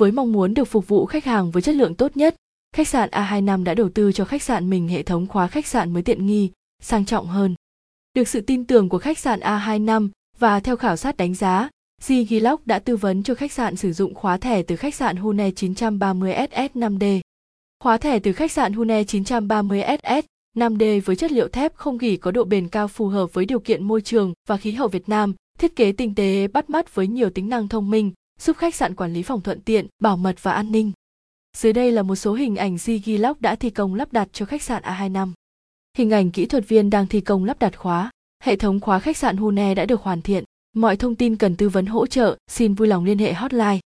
Với mong muốn được phục vụ khách hàng với chất lượng tốt nhất, khách sạn A25 đã đầu tư cho khách sạn mình hệ thống khóa khách sạn mới tiện nghi, sang trọng hơn. Được sự tin tưởng của khách sạn A25 và theo khảo sát đánh giá, Zigilog đã tư vấn cho khách sạn sử dụng khóa thẻ từ khách sạn Hune 930SS 5D. Khóa thẻ từ khách sạn Hune 930SS 5D với chất liệu thép không gỉ có độ bền cao phù hợp với điều kiện môi trường và khí hậu Việt Nam, thiết kế tinh tế bắt mắt với nhiều tính năng thông minh, giúp khách sạn quản lý phòng thuận tiện, bảo mật và an ninh. Dưới đây là một số hình ảnh Zigilog đã thi công lắp đặt cho khách sạn A25. Hình ảnh kỹ thuật viên đang thi công lắp đặt khóa. Hệ thống khóa khách sạn Hune đã được hoàn thiện. Mọi thông tin cần tư vấn hỗ trợ, xin vui lòng liên hệ hotline